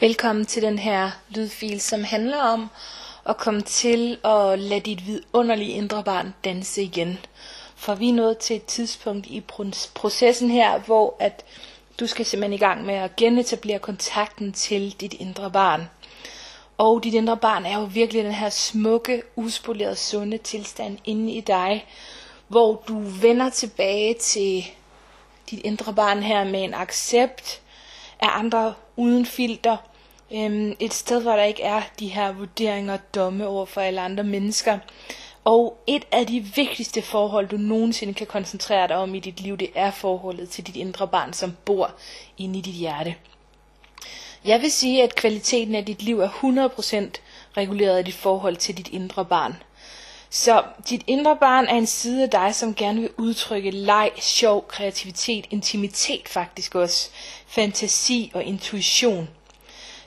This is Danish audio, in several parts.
Velkommen til den her lydfil, som handler om at komme til at lade dit vidunderlige indre barn danse igen. For vi er nået til et tidspunkt i processen her, hvor at du skal simpelthen i gang med at genetablere kontakten til dit indre barn. Og dit indre barn er jo virkelig den her smukke, uspolerede, sunde tilstand inde i dig, hvor du vender tilbage til dit indre barn her med en accept af andre uden filter. Øhm, et sted, hvor der ikke er de her vurderinger og domme over for alle andre mennesker. Og et af de vigtigste forhold, du nogensinde kan koncentrere dig om i dit liv, det er forholdet til dit indre barn, som bor inde i dit hjerte. Jeg vil sige, at kvaliteten af dit liv er 100% reguleret af dit forhold til dit indre barn. Så dit indre barn er en side af dig, som gerne vil udtrykke leg, sjov, kreativitet, intimitet faktisk også, fantasi og intuition.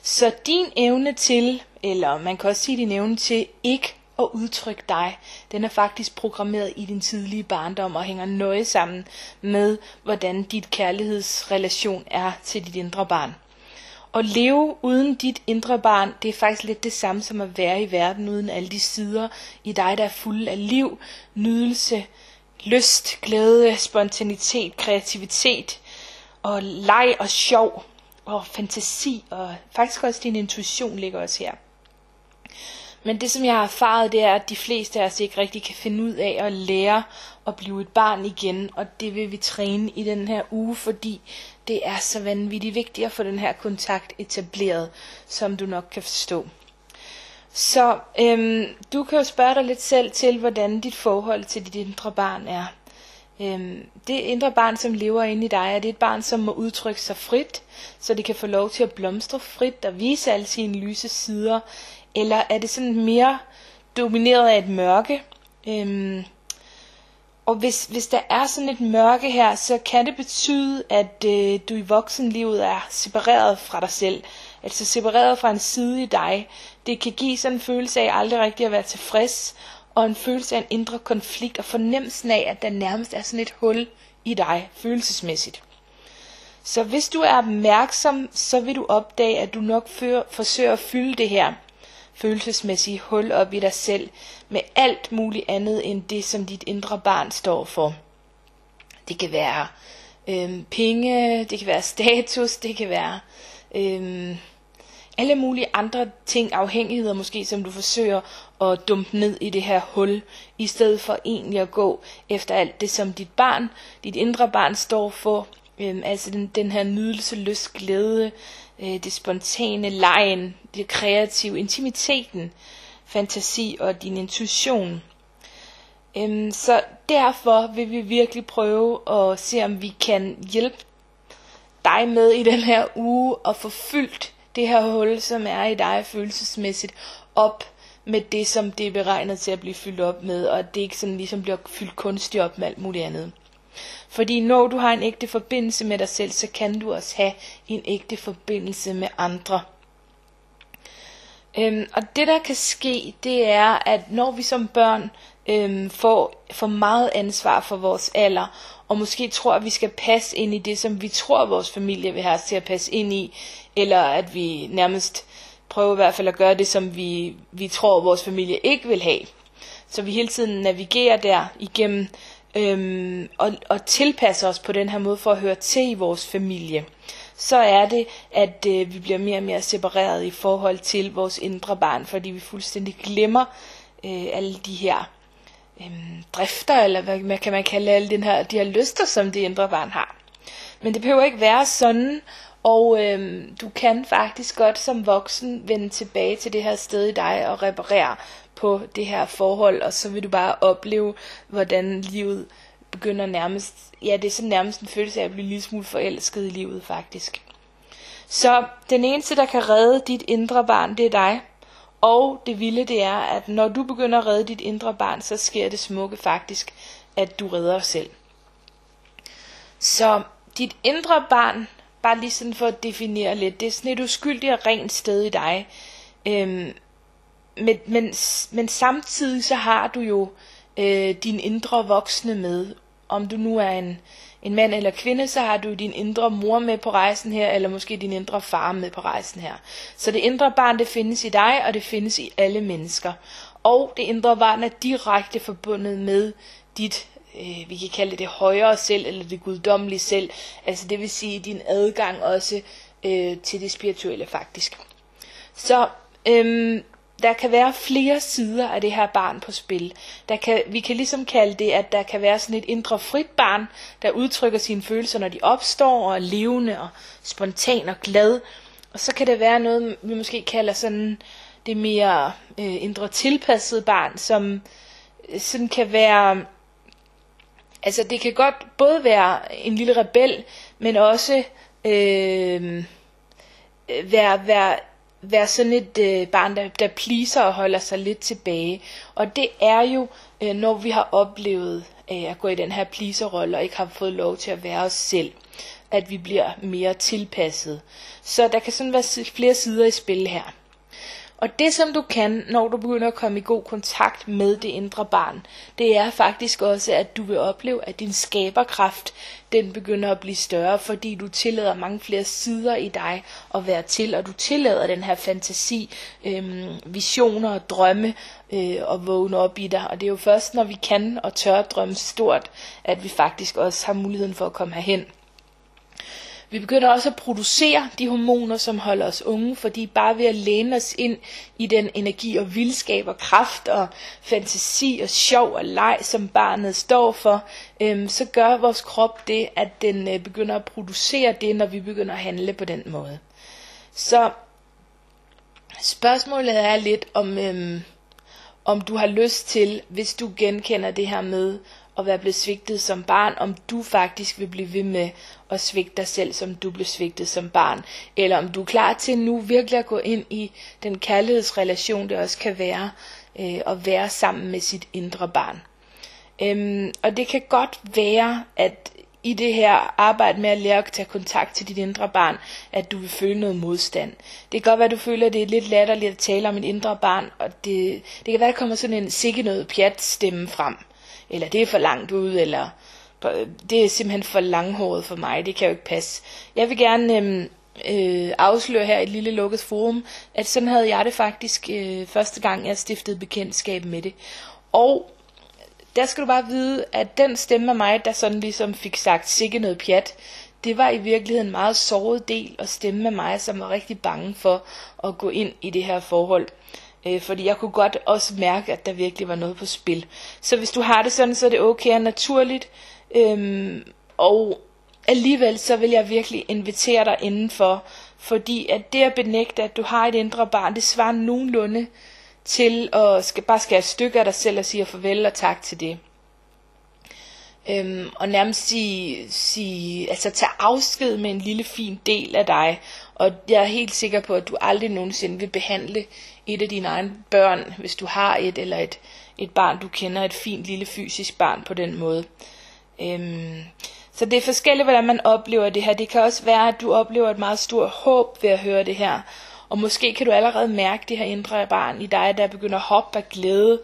Så din evne til, eller man kan også sige din evne til ikke at udtrykke dig, den er faktisk programmeret i din tidlige barndom og hænger nøje sammen med, hvordan dit kærlighedsrelation er til dit indre barn. At leve uden dit indre barn, det er faktisk lidt det samme som at være i verden uden alle de sider i dig, der er fulde af liv, nydelse, lyst, glæde, spontanitet, kreativitet og leg og sjov og fantasi og faktisk også din intuition ligger også her. Men det som jeg har erfaret, det er, at de fleste af os ikke rigtig kan finde ud af at lære at blive et barn igen, og det vil vi træne i den her uge, fordi det er så vanvittigt vigtigt at få den her kontakt etableret, som du nok kan forstå. Så øhm, du kan jo spørge dig lidt selv til, hvordan dit forhold til dit indre barn er. Øhm, det indre barn, som lever inde i dig, er det et barn, som må udtrykke sig frit, så det kan få lov til at blomstre frit og vise alle sine lyse sider, eller er det sådan mere domineret af et mørke? Øhm, og hvis, hvis der er sådan et mørke her, så kan det betyde, at øh, du i voksenlivet er separeret fra dig selv. Altså separeret fra en side i dig. Det kan give sådan en følelse af aldrig rigtig at være tilfreds, og en følelse af en indre konflikt, og fornemmelsen af, at der nærmest er sådan et hul i dig, følelsesmæssigt. Så hvis du er opmærksom, så vil du opdage, at du nok forsøger at fylde det her følelsesmæssige hul op i dig selv med alt muligt andet end det, som dit indre barn står for. Det kan være øh, penge, det kan være status, det kan være øh, alle mulige andre ting, afhængigheder måske, som du forsøger at dumpe ned i det her hul, i stedet for egentlig at gå efter alt det, som dit barn, dit indre barn står for, øhm, altså den, den her nydelse, lyst, glæde, øh, det spontane, lejen, det kreative, intimiteten, fantasi og din intuition. Øhm, så derfor vil vi virkelig prøve at se, om vi kan hjælpe dig med i den her uge og få fyldt det her hul, som er i dig følelsesmæssigt, op med det, som det er beregnet til at blive fyldt op med, og at det ikke sådan ligesom bliver fyldt kunstigt op med alt muligt andet. Fordi når du har en ægte forbindelse med dig selv, så kan du også have en ægte forbindelse med andre. Øhm, og det der kan ske, det er, at når vi som børn øhm, får for meget ansvar for vores alder, og måske tror, at vi skal passe ind i det, som vi tror, vores familie vil have os til at passe ind i, eller at vi nærmest prøver i hvert fald at gøre det, som vi, vi tror, vores familie ikke vil have. Så vi hele tiden navigerer der igennem øhm, og, og tilpasser os på den her måde for at høre til i vores familie, så er det, at øh, vi bliver mere og mere separeret i forhold til vores indre barn, fordi vi fuldstændig glemmer øh, alle de her øh, drifter, eller hvad man kan man kalde alle den her, de her lyster, som det indre barn har. Men det behøver ikke være sådan, og øhm, du kan faktisk godt som voksen vende tilbage til det her sted i dig og reparere på det her forhold, og så vil du bare opleve, hvordan livet begynder nærmest, ja, det er sådan nærmest en følelse af at blive en lille smule forelsket i livet faktisk. Så den eneste, der kan redde dit indre barn, det er dig. Og det vilde det er, at når du begynder at redde dit indre barn, så sker det smukke faktisk, at du redder dig selv. Så dit indre barn, bare lige sådan for at definere lidt, det er sådan et uskyldigt og rent sted i dig. Øhm, men, men, men samtidig så har du jo øh, din indre voksne med, om du nu er en, en mand eller kvinde, så har du din indre mor med på rejsen her, eller måske din indre far med på rejsen her. Så det indre barn, det findes i dig, og det findes i alle mennesker. Og det indre barn er direkte forbundet med dit, øh, vi kan kalde det det højere selv, eller det guddommelige selv. Altså det vil sige din adgang også øh, til det spirituelle faktisk. Så øhm, der kan være flere sider af det her barn på spil. Der kan, vi kan ligesom kalde det, at der kan være sådan et indre frit barn, der udtrykker sine følelser, når de opstår, og er levende og spontan og glad. Og så kan det være noget, vi måske kalder sådan det mere øh, indre tilpassede barn, som øh, sådan kan være, altså det kan godt både være en lille rebel, men også øh, være, være være sådan et øh, barn, der, der pleaser og holder sig lidt tilbage. Og det er jo, øh, når vi har oplevet øh, at gå i den her pleaserrolle og ikke har fået lov til at være os selv, at vi bliver mere tilpasset. Så der kan sådan være flere sider i spil her. Og det som du kan, når du begynder at komme i god kontakt med det indre barn, det er faktisk også, at du vil opleve, at din skaberkraft, den begynder at blive større, fordi du tillader mange flere sider i dig at være til, og du tillader den her fantasi, øhm, visioner og drømme øh, at vågne op i dig. Og det er jo først, når vi kan og tør drømme stort, at vi faktisk også har muligheden for at komme herhen. Vi begynder også at producere de hormoner, som holder os unge, fordi bare ved at læne os ind i den energi og vildskab og kraft og fantasi og sjov og leg, som barnet står for, øhm, så gør vores krop det, at den øh, begynder at producere det, når vi begynder at handle på den måde. Så spørgsmålet er lidt om, øhm, om du har lyst til, hvis du genkender det her med at være blevet svigtet som barn, om du faktisk vil blive ved med at svigte dig selv, som du blev svigtet som barn. Eller om du er klar til nu virkelig at gå ind i den kærlighedsrelation, det også kan være øh, at være sammen med sit indre barn. Øhm, og det kan godt være, at i det her arbejde med at lære at tage kontakt til dit indre barn, at du vil føle noget modstand. Det kan godt være, at du føler, at det er lidt latterligt at tale om et indre barn, og det, det kan være, at der kommer sådan en sikke noget pjat stemme frem eller det er for langt ud, eller øh, det er simpelthen for langhåret for mig, det kan jo ikke passe. Jeg vil gerne øhm, øh, afsløre her i et lille lukket forum, at sådan havde jeg det faktisk øh, første gang, jeg stiftede bekendtskab med det. Og der skal du bare vide, at den stemme af mig, der sådan ligesom fik sagt sikke noget pjat, det var i virkeligheden en meget såret del og stemme af mig, som var rigtig bange for at gå ind i det her forhold. Øh, fordi jeg kunne godt også mærke, at der virkelig var noget på spil. Så hvis du har det sådan, så er det okay og naturligt. Øhm, og alligevel så vil jeg virkelig invitere dig indenfor. Fordi at det at benægte, at du har et indre barn, det svarer nogenlunde til at skal, bare skære et stykke af dig selv og sige farvel og tak til det. Øhm, og nærmest sige, sige, altså tage afsked med en lille fin del af dig. Og jeg er helt sikker på, at du aldrig nogensinde vil behandle et af dine egne børn, hvis du har et, eller et, et barn, du kender, et fint lille fysisk barn på den måde. Øhm, så det er forskelligt, hvordan man oplever det her. Det kan også være, at du oplever et meget stort håb ved at høre det her. Og måske kan du allerede mærke det her indre barn i dig, der begynder at hoppe af glæde,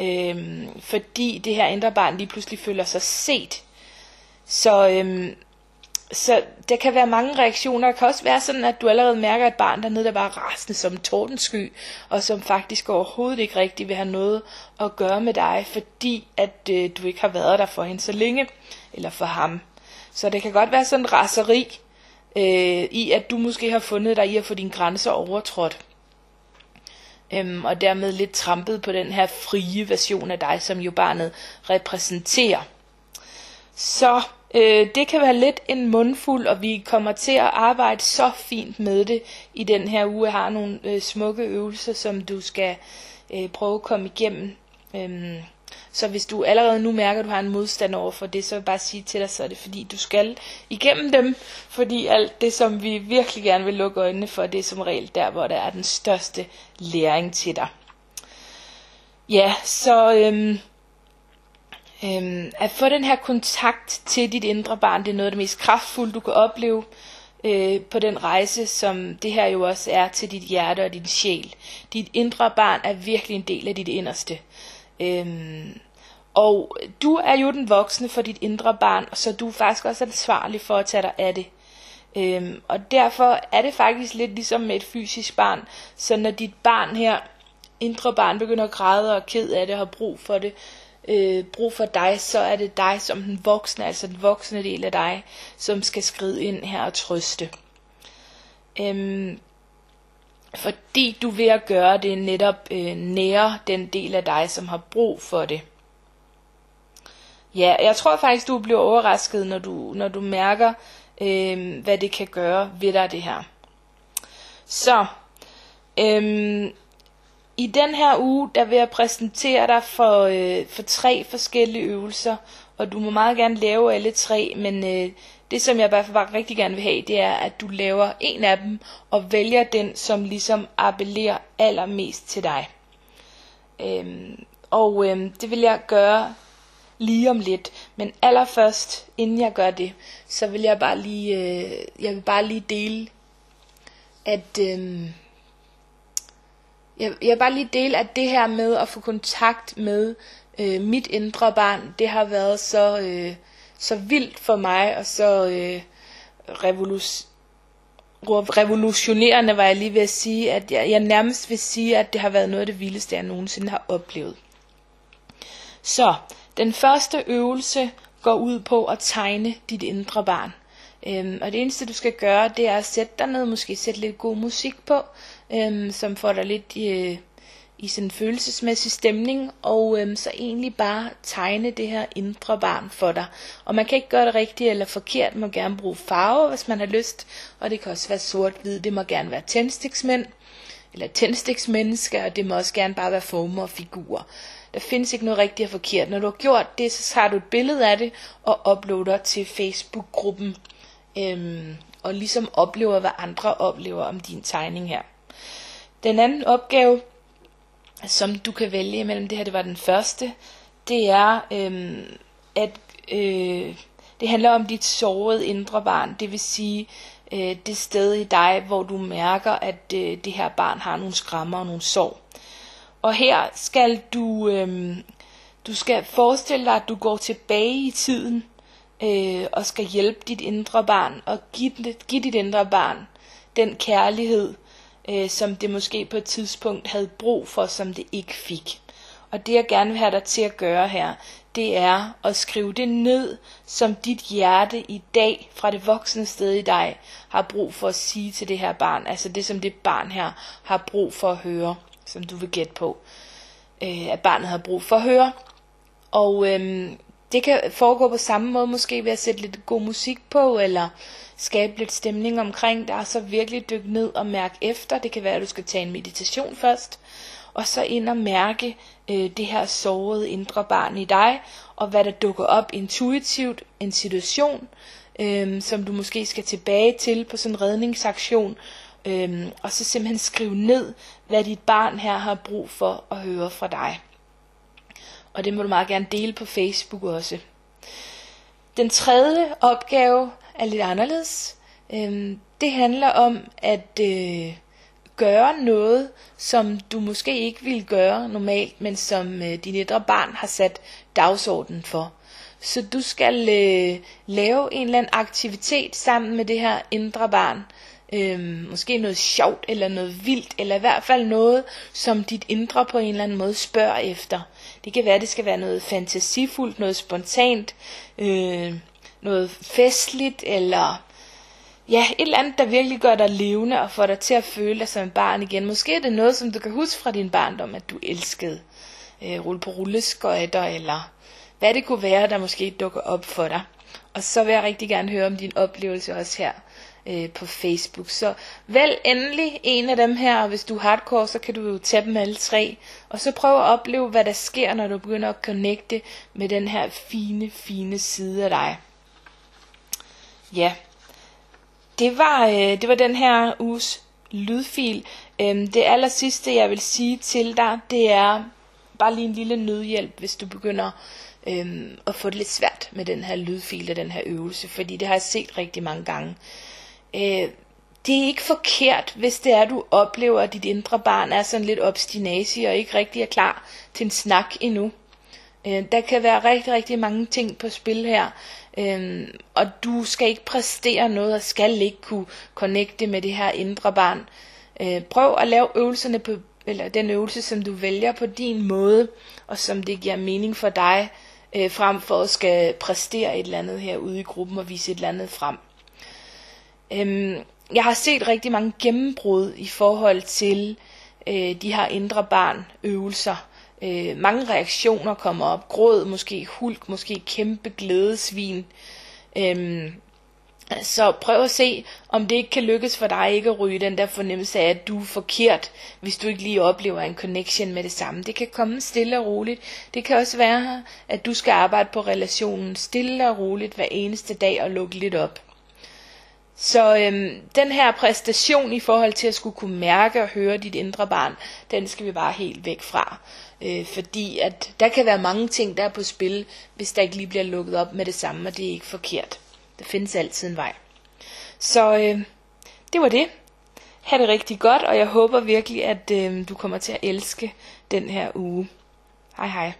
øhm, fordi det her indre barn lige pludselig føler sig set. Så øhm, så der kan være mange reaktioner. Det kan også være sådan, at du allerede mærker et barn dernede, der bare er rasende som tordensky, og som faktisk overhovedet ikke rigtig vil have noget at gøre med dig, fordi at øh, du ikke har været der for hende så længe, eller for ham. Så det kan godt være sådan en raseri øh, i, at du måske har fundet dig i at få dine grænser overtrådt. Øhm, og dermed lidt trampet på den her frie version af dig, som jo barnet repræsenterer. Så Øh, det kan være lidt en mundfuld, og vi kommer til at arbejde så fint med det i den her uge. Jeg har nogle øh, smukke øvelser, som du skal øh, prøve at komme igennem. Øhm, så hvis du allerede nu mærker, at du har en modstand over for det, så vil jeg bare sige til dig, så er det fordi, du skal igennem dem. Fordi alt det, som vi virkelig gerne vil lukke øjnene for, det er som regel der, hvor der er den største læring til dig. Ja, så øhm, Øhm, at få den her kontakt til dit indre barn, det er noget af det mest kraftfulde, du kan opleve øh, på den rejse, som det her jo også er til dit hjerte og din sjæl. Dit indre barn er virkelig en del af dit inderste. Øhm, Og du er jo den voksne for dit indre barn, så du er faktisk også ansvarlig for at tage dig af det. Øhm, og derfor er det faktisk lidt ligesom med et fysisk barn. Så når dit barn her, indre barn, begynder at græde og er ked af det og har brug for det, øh, brug for dig, så er det dig som den voksne, altså den voksne del af dig, som skal skride ind her og trøste. Øhm, fordi du ved at gøre det netop øh, nære den del af dig, som har brug for det. Ja, jeg tror faktisk, du bliver overrasket, når du, når du mærker, øh, hvad det kan gøre ved dig, det her. Så, øh, i den her uge, der vil jeg præsentere dig for, øh, for tre forskellige øvelser, og du må meget gerne lave alle tre, men øh, det som jeg i hvert fald bare rigtig gerne vil have, det er, at du laver en af dem, og vælger den, som ligesom appellerer allermest til dig. Øhm, og øhm, det vil jeg gøre lige om lidt. Men allerførst, inden jeg gør det, så vil jeg bare lige, øh, jeg vil bare lige dele, at øh, jeg, jeg vil bare lige dele, at det her med at få kontakt med øh, mit indre barn, det har været så, øh, så vildt for mig, og så øh, revolution revolutionerende var jeg lige ved at sige, at jeg, jeg nærmest vil sige, at det har været noget af det vildeste, jeg nogensinde har oplevet. Så, den første øvelse går ud på at tegne dit indre barn. Øhm, og det eneste du skal gøre, det er at sætte dig ned, måske sætte lidt god musik på, øhm, som får dig lidt i, i sådan en følelsesmæssig stemning, og øhm, så egentlig bare tegne det her indre barn for dig. Og man kan ikke gøre det rigtigt eller forkert, man må gerne bruge farve, hvis man har lyst, og det kan også være sort-hvid, det må gerne være tændstiksmænd, eller tændstiksmennesker, og det må også gerne bare være former og figurer. Der findes ikke noget rigtigt og forkert. Når du har gjort det, så tager du et billede af det og uploader til Facebook-gruppen. Øhm, og ligesom oplever, hvad andre oplever om din tegning her. Den anden opgave, som du kan vælge imellem, det her det var den første, det er, øhm, at øh, det handler om dit sårede indre barn. Det vil sige, øh, det sted i dig, hvor du mærker, at øh, det her barn har nogle skrammer og nogle sår. Og her skal du, øh, du skal forestille dig, at du går tilbage i tiden øh, og skal hjælpe dit indre barn og give, give dit indre barn den kærlighed, øh, som det måske på et tidspunkt havde brug for, som det ikke fik. Og det jeg gerne vil have dig til at gøre her, det er at skrive det ned, som dit hjerte i dag fra det voksne sted i dig har brug for at sige til det her barn. Altså det, som det barn her har brug for at høre som du vil gætte på, øh, at barnet har brug for at høre. Og øhm, det kan foregå på samme måde, måske ved at sætte lidt god musik på, eller skabe lidt stemning omkring dig, og så virkelig dykke ned og mærke efter. Det kan være, at du skal tage en meditation først, og så ind og mærke øh, det her sårede indre barn i dig, og hvad der dukker op intuitivt, en situation, øh, som du måske skal tilbage til på sådan en redningsaktion, øh, og så simpelthen skrive ned, hvad dit barn her har brug for at høre fra dig. Og det må du meget gerne dele på Facebook også. Den tredje opgave er lidt anderledes. Øhm, det handler om at øh, gøre noget, som du måske ikke ville gøre normalt, men som øh, din ældre barn har sat dagsordenen for. Så du skal øh, lave en eller anden aktivitet sammen med det her indre barn, Øhm, måske noget sjovt, eller noget vildt, eller i hvert fald noget, som dit indre på en eller anden måde spørger efter. Det kan være, det skal være noget fantasifuldt, noget spontant, øh, noget festligt, eller ja, et eller andet, der virkelig gør dig levende og får dig til at føle dig som en barn igen. Måske er det noget, som du kan huske fra din barndom, at du elskede. Øh, rulle på rulleskøjter, eller hvad det kunne være, der måske dukker op for dig. Og så vil jeg rigtig gerne høre om din oplevelse også her øh, på Facebook. Så vælg endelig en af dem her, og hvis du er hardcore, så kan du jo tage dem alle tre. Og så prøv at opleve, hvad der sker, når du begynder at connecte med den her fine, fine side af dig. Ja, det var, øh, det var den her uges lydfil. Øhm, det aller sidste, jeg vil sige til dig, det er bare lige en lille nødhjælp, hvis du begynder øhm, at få det lidt svært med den her lydfil og den her øvelse, fordi det har jeg set rigtig mange gange. Øh, det er ikke forkert, hvis det er, du oplever, at dit indre barn er sådan lidt obstinasi og ikke rigtig er klar til en snak endnu. Øh, der kan være rigtig, rigtig mange ting på spil her, øh, og du skal ikke præstere noget og skal ikke kunne connecte med det her indre barn. Øh, prøv at lave øvelserne på, eller den øvelse, som du vælger på din måde, og som det giver mening for dig, øh, frem for at skal præstere et eller andet her ude i gruppen og vise et eller andet frem. Øhm, jeg har set rigtig mange gennembrud i forhold til øh, de her indre barn øvelser. Øh, mange reaktioner kommer op. Gråd, måske hulk, måske kæmpe glædesvin. Øhm, så prøv at se, om det ikke kan lykkes for dig ikke at ryge den der fornemmelse af, at du er forkert, hvis du ikke lige oplever en connection med det samme. Det kan komme stille og roligt. Det kan også være, at du skal arbejde på relationen stille og roligt hver eneste dag og lukke lidt op. Så øhm, den her præstation i forhold til at skulle kunne mærke og høre dit indre barn, den skal vi bare helt væk fra. Øh, fordi at der kan være mange ting, der er på spil, hvis der ikke lige bliver lukket op med det samme, og det er ikke forkert. Der findes altid en vej. Så øh, det var det. Ha' det rigtig godt, og jeg håber virkelig, at øh, du kommer til at elske den her uge. Hej hej.